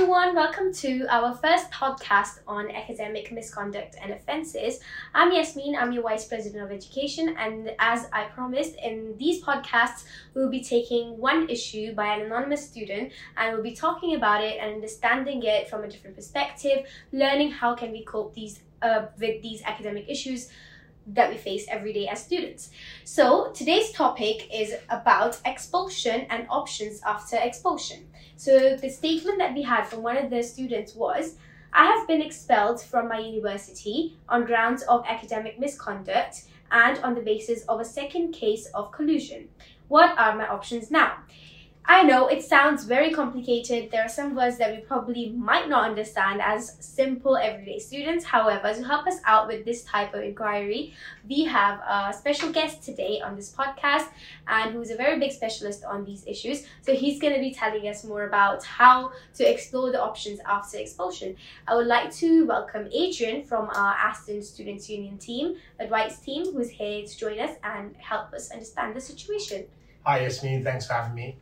everyone, welcome to our first podcast on academic misconduct and offences. I'm Yesmeen, I'm your Vice President of Education, and as I promised, in these podcasts, we'll be taking one issue by an anonymous student and we'll be talking about it and understanding it from a different perspective, learning how can we cope these uh, with these academic issues that we face every day as students. So, today's topic is about expulsion and options after expulsion. So, the statement that we had from one of the students was I have been expelled from my university on grounds of academic misconduct and on the basis of a second case of collusion. What are my options now? I know it sounds very complicated. There are some words that we probably might not understand as simple everyday students. However, to help us out with this type of inquiry, we have a special guest today on this podcast and who's a very big specialist on these issues. So he's going to be telling us more about how to explore the options after expulsion. I would like to welcome Adrian from our Aston Students Union team, advice team, who's here to join us and help us understand the situation. Hi, Yesmeen. Thanks for having me.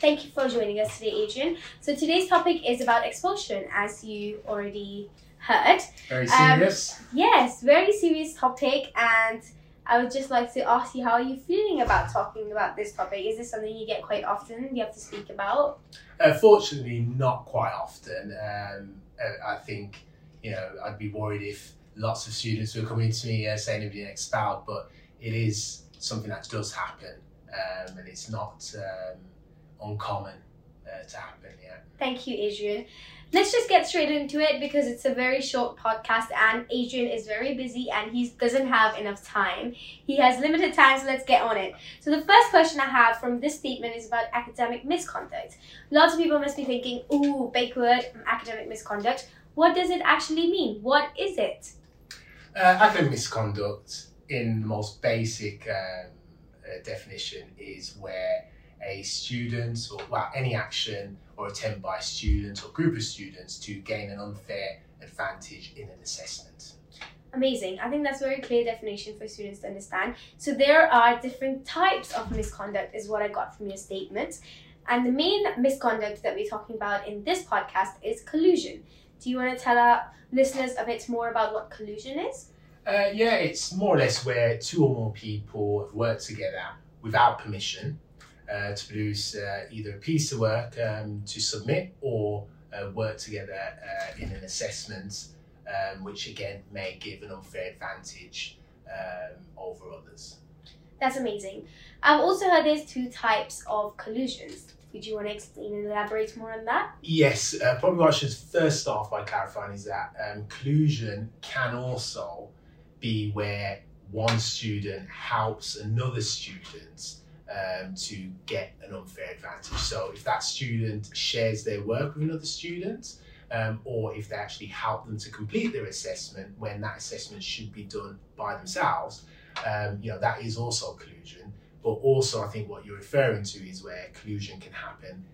Thank you for joining us today, Adrian. So today's topic is about expulsion, as you already heard. Very serious. Um, yes, very serious topic, and I would just like to ask you how are you feeling about talking about this topic? Is this something you get quite often? You have to speak about? Uh, fortunately, not quite often. Um, I think you know I'd be worried if lots of students were coming to me uh, saying they've been expelled, but it is something that does happen, um, and it's not. Um, uncommon uh, to happen. Yeah. Thank you, Adrian. Let's just get straight into it because it's a very short podcast and Adrian is very busy and he doesn't have enough time. He has limited time, so let's get on it. So, the first question I have from this statement is about academic misconduct. Lots of people must be thinking, ooh, big word, academic misconduct. What does it actually mean? What is it? Uh, academic misconduct, in the most basic um, uh, definition, is where a student or well, any action or attempt by a student or group of students to gain an unfair advantage in an assessment. Amazing. I think that's a very clear definition for students to understand. So there are different types of misconduct is what I got from your statement. And the main misconduct that we're talking about in this podcast is collusion. Do you want to tell our listeners a bit more about what collusion is? Uh, yeah, it's more or less where two or more people have worked together without permission uh, to produce uh, either a piece of work um, to submit or uh, work together uh, in an assessment, um, which again may give an unfair advantage um, over others. That's amazing. I've also heard there's two types of collusions. Would you want to explain and elaborate more on that? Yes, uh, probably what I should first start by clarifying is that um, collusion can also be where one student helps another student um, to get an unfair advantage. So if that student shares their work with another student, um, or if they actually help them to complete their assessment when that assessment should be done by themselves, um, you know that is also collusion. But also, I think what you're referring to is where collusion can happen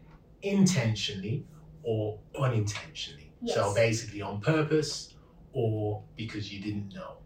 intentionally or unintentionally. Yes. So basically, on purpose or because you didn't know.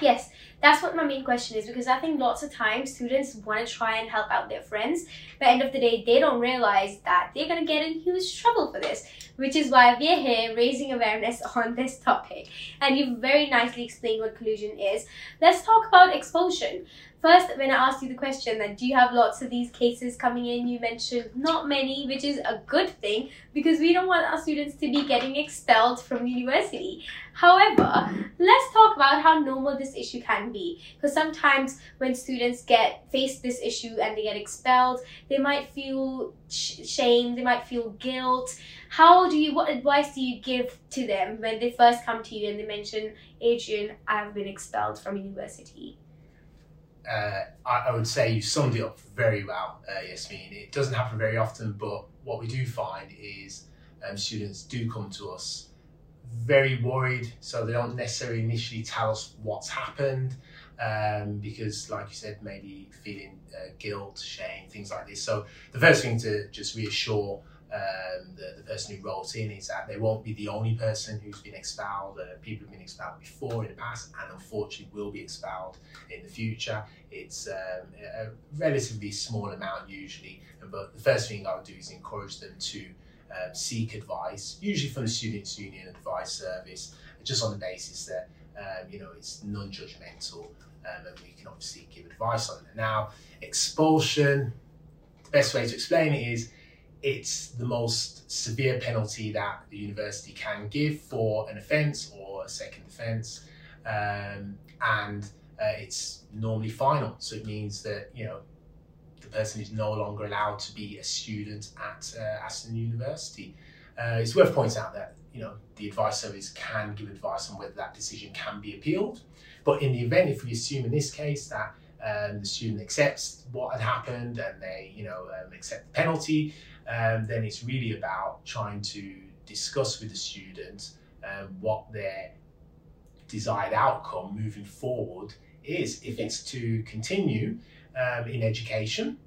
Yes, that's what my main question is because I think lots of times students want to try and help out their friends, but end of the day, they don't realize that they're going to get in huge trouble for this, which is why we're here raising awareness on this topic. And you've very nicely explained what collusion is. Let's talk about expulsion. First, when I asked you the question that do you have lots of these cases coming in, you mentioned not many, which is a good thing because we don't want our students to be getting expelled from university. However, let's talk about how normal this issue can be because sometimes when students get face this issue and they get expelled, they might feel sh- shame, they might feel guilt. How do you what advice do you give to them when they first come to you and they mention, "Adrian, I've been expelled from university?" Uh, I, I, would say you summed it up very well, uh, Yesmeen. It doesn't happen very often, but what we do find is um, students do come to us very worried, so they don't necessarily initially tell us what's happened um, because, like you said, maybe feeling uh, guilt, shame, things like this. So the first thing to just reassure um, the, the person who wrote in is that they won't be the only person who's been expelled. Uh, people have been expelled before in the past and unfortunately will be expelled in the future. It's um, a relatively small amount usually, but the first thing I would do is encourage them to um, seek advice, usually from the Students' Union Advice Service, just on the basis that um, you know it's non-judgmental um, and we can obviously give advice on it. Now, expulsion, the best way to explain it is it's the most severe penalty that the university can give for an offence or a second offence, um, and uh, it's normally final. So it means that you know the person is no longer allowed to be a student at uh, Aston University. Uh, it's worth pointing out that you know the advice service can give advice on whether that decision can be appealed. But in the event, if we assume in this case that um, the student accepts what had happened and they you know um, accept the penalty, um, then it's really about trying to discuss with the student um, what their desired outcome moving forward is. If it's to continue um, in education,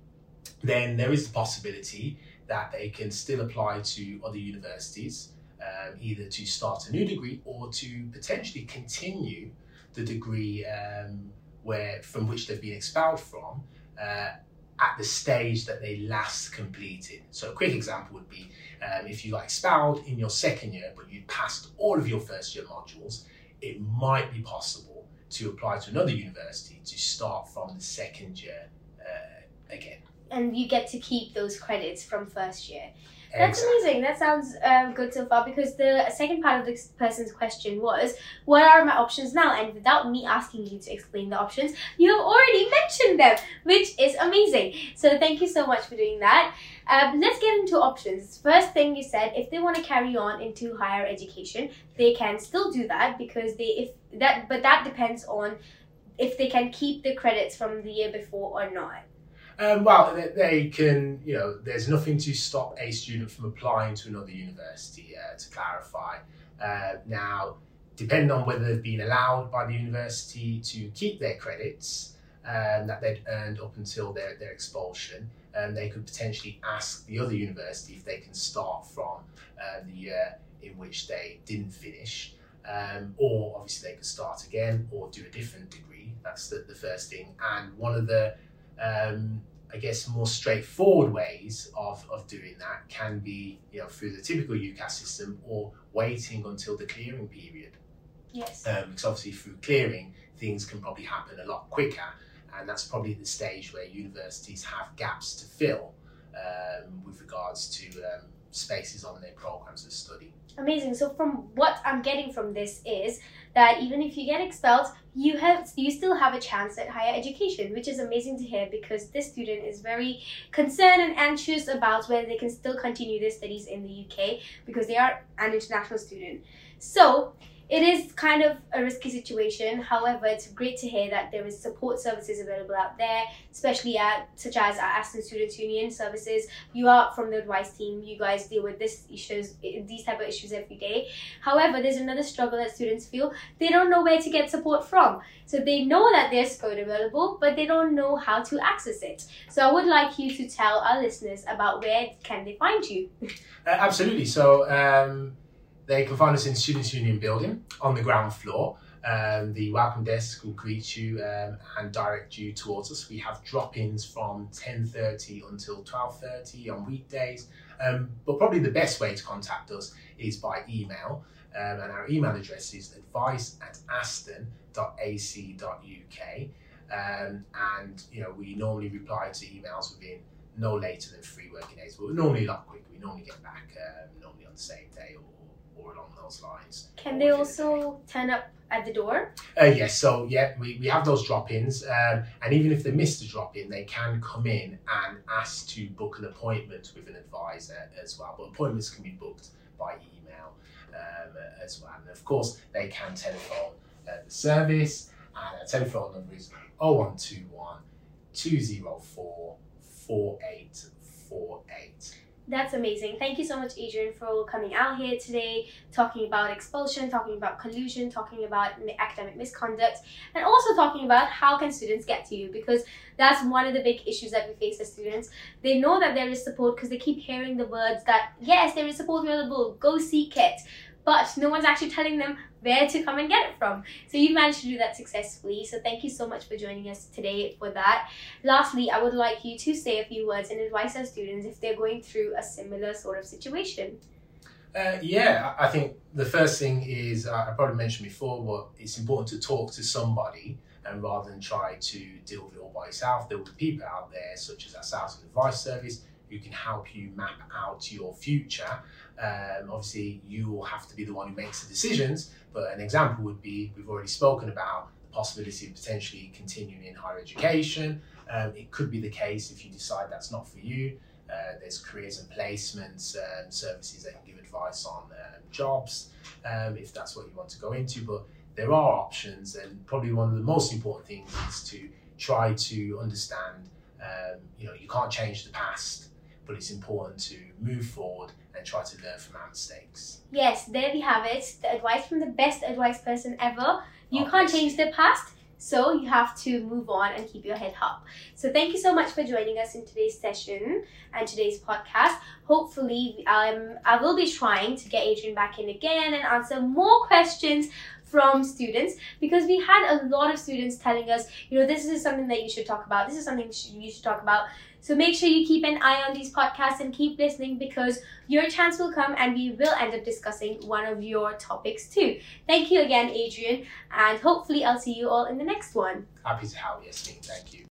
then there is the possibility that they can still apply to other universities, um, either to start a new degree or to potentially continue the degree um, where from which they've been expelled from uh, at the stage that they last completed. So a quick example would be um, if you got expelled in your second year, but you passed all of your first year modules, it might be possible to apply to another university to start from the second year uh, again. And you get to keep those credits from first year. That's exactly. amazing. That sounds um, good so far because the second part of this person's question was, What are my options now? And without me asking you to explain the options, you have already mentioned them, which is amazing. So thank you so much for doing that. Um, let's get into options. First thing you said, if they want to carry on into higher education, they can still do that because they, if that, but that depends on if they can keep the credits from the year before or not. Um, well, they, they, can, you know, there's nothing to stop a student from applying to another university, uh, to clarify. Uh, now, depending on whether they've been allowed by the university to keep their credits um, that they'd earned up until their, their expulsion, um, they could potentially ask the other university if they can start from uh, the year in which they didn't finish. Um, or obviously they could start again or do a different degree. That's the, the first thing. And one of the um, I guess more straightforward ways of, of doing that can be you know through the typical UCAS system or waiting until the clearing period. Yes. Um, because obviously through clearing things can probably happen a lot quicker, and that's probably the stage where universities have gaps to fill um, with regards to um, spaces on their programs of study. Amazing. So from what I'm getting from this is that even if you get expelled, you have you still have a chance at higher education, which is amazing to hear because this student is very concerned and anxious about whether they can still continue their studies in the UK because they are an international student. So it is kind of a risky situation. However, it's great to hear that there is support services available out there, especially at such as our Aston Students Union services. You are from the advice team. You guys deal with this issues, these type of issues every day. However, there's another struggle that students feel. They don't know where to get support from. So they know that there's code available, but they don't know how to access it. So I would like you to tell our listeners about where can they find you. uh, absolutely. So. Um they can find us in Students' Union building on the ground floor. Um, the welcome desk will greet you um, and direct you towards us. We have drop-ins from 10.30 until 12.30 on weekdays. Um, but probably the best way to contact us is by email. Um, and our email address is advice at aston.ac.uk. Um, and, you know, we normally reply to emails within no later than three working days. But we're normally a lot quicker. We normally get back um, normally on the same day or or along those lines. Can they also turn up at the door? Uh, yes, so yeah, we, we have those drop ins, um, and even if they miss the drop in, they can come in and ask to book an appointment with an advisor as well. But appointments can be booked by email um, as well. And of course, they can telephone uh, the service, and our telephone number is 0121 204 4848. That's amazing. Thank you so much, Adrian, for coming out here today, talking about expulsion, talking about collusion, talking about academic misconduct, and also talking about how can students get to you because that's one of the big issues that we face as students. They know that there is support because they keep hearing the words that yes, there is support available, go seek it. But no one's actually telling them where to come and get it from. So you've managed to do that successfully. So thank you so much for joining us today for that. Lastly, I would like you to say a few words and advise our students if they're going through a similar sort of situation. Uh, yeah, I think the first thing is uh, I probably mentioned before, but it's important to talk to somebody and rather than try to deal with it all by yourself, there will be people out there, such as ourselves, and advice service, who can help you map out your future. Um, obviously, you will have to be the one who makes the decisions, but an example would be we've already spoken about the possibility of potentially continuing in higher education. Um, it could be the case if you decide that's not for you. Uh, there's careers and placements um, services that can give advice on um, jobs um, if that's what you want to go into. But there are options, and probably one of the most important things is to try to understand. Um, you know, you can't change the past, but it's important to move forward and try to learn from our mistakes. Yes, there we have it. The advice from the best advice person ever. You Oh, can't change the past, so you have to move on and keep your head up. So thank you so much for joining us in today's session and today's podcast. Hopefully, um, I will be trying to get Adrian back in again and answer more questions from students because we had a lot of students telling us, you know, this is something that you should talk about. This is something you should talk about. So make sure you keep an eye on these podcasts and keep listening because your chance will come and we will end up discussing one of your topics too. Thank you again, Adrian, and hopefully I'll see you all in the next one. Happy to help, Yesmeen. Thank you.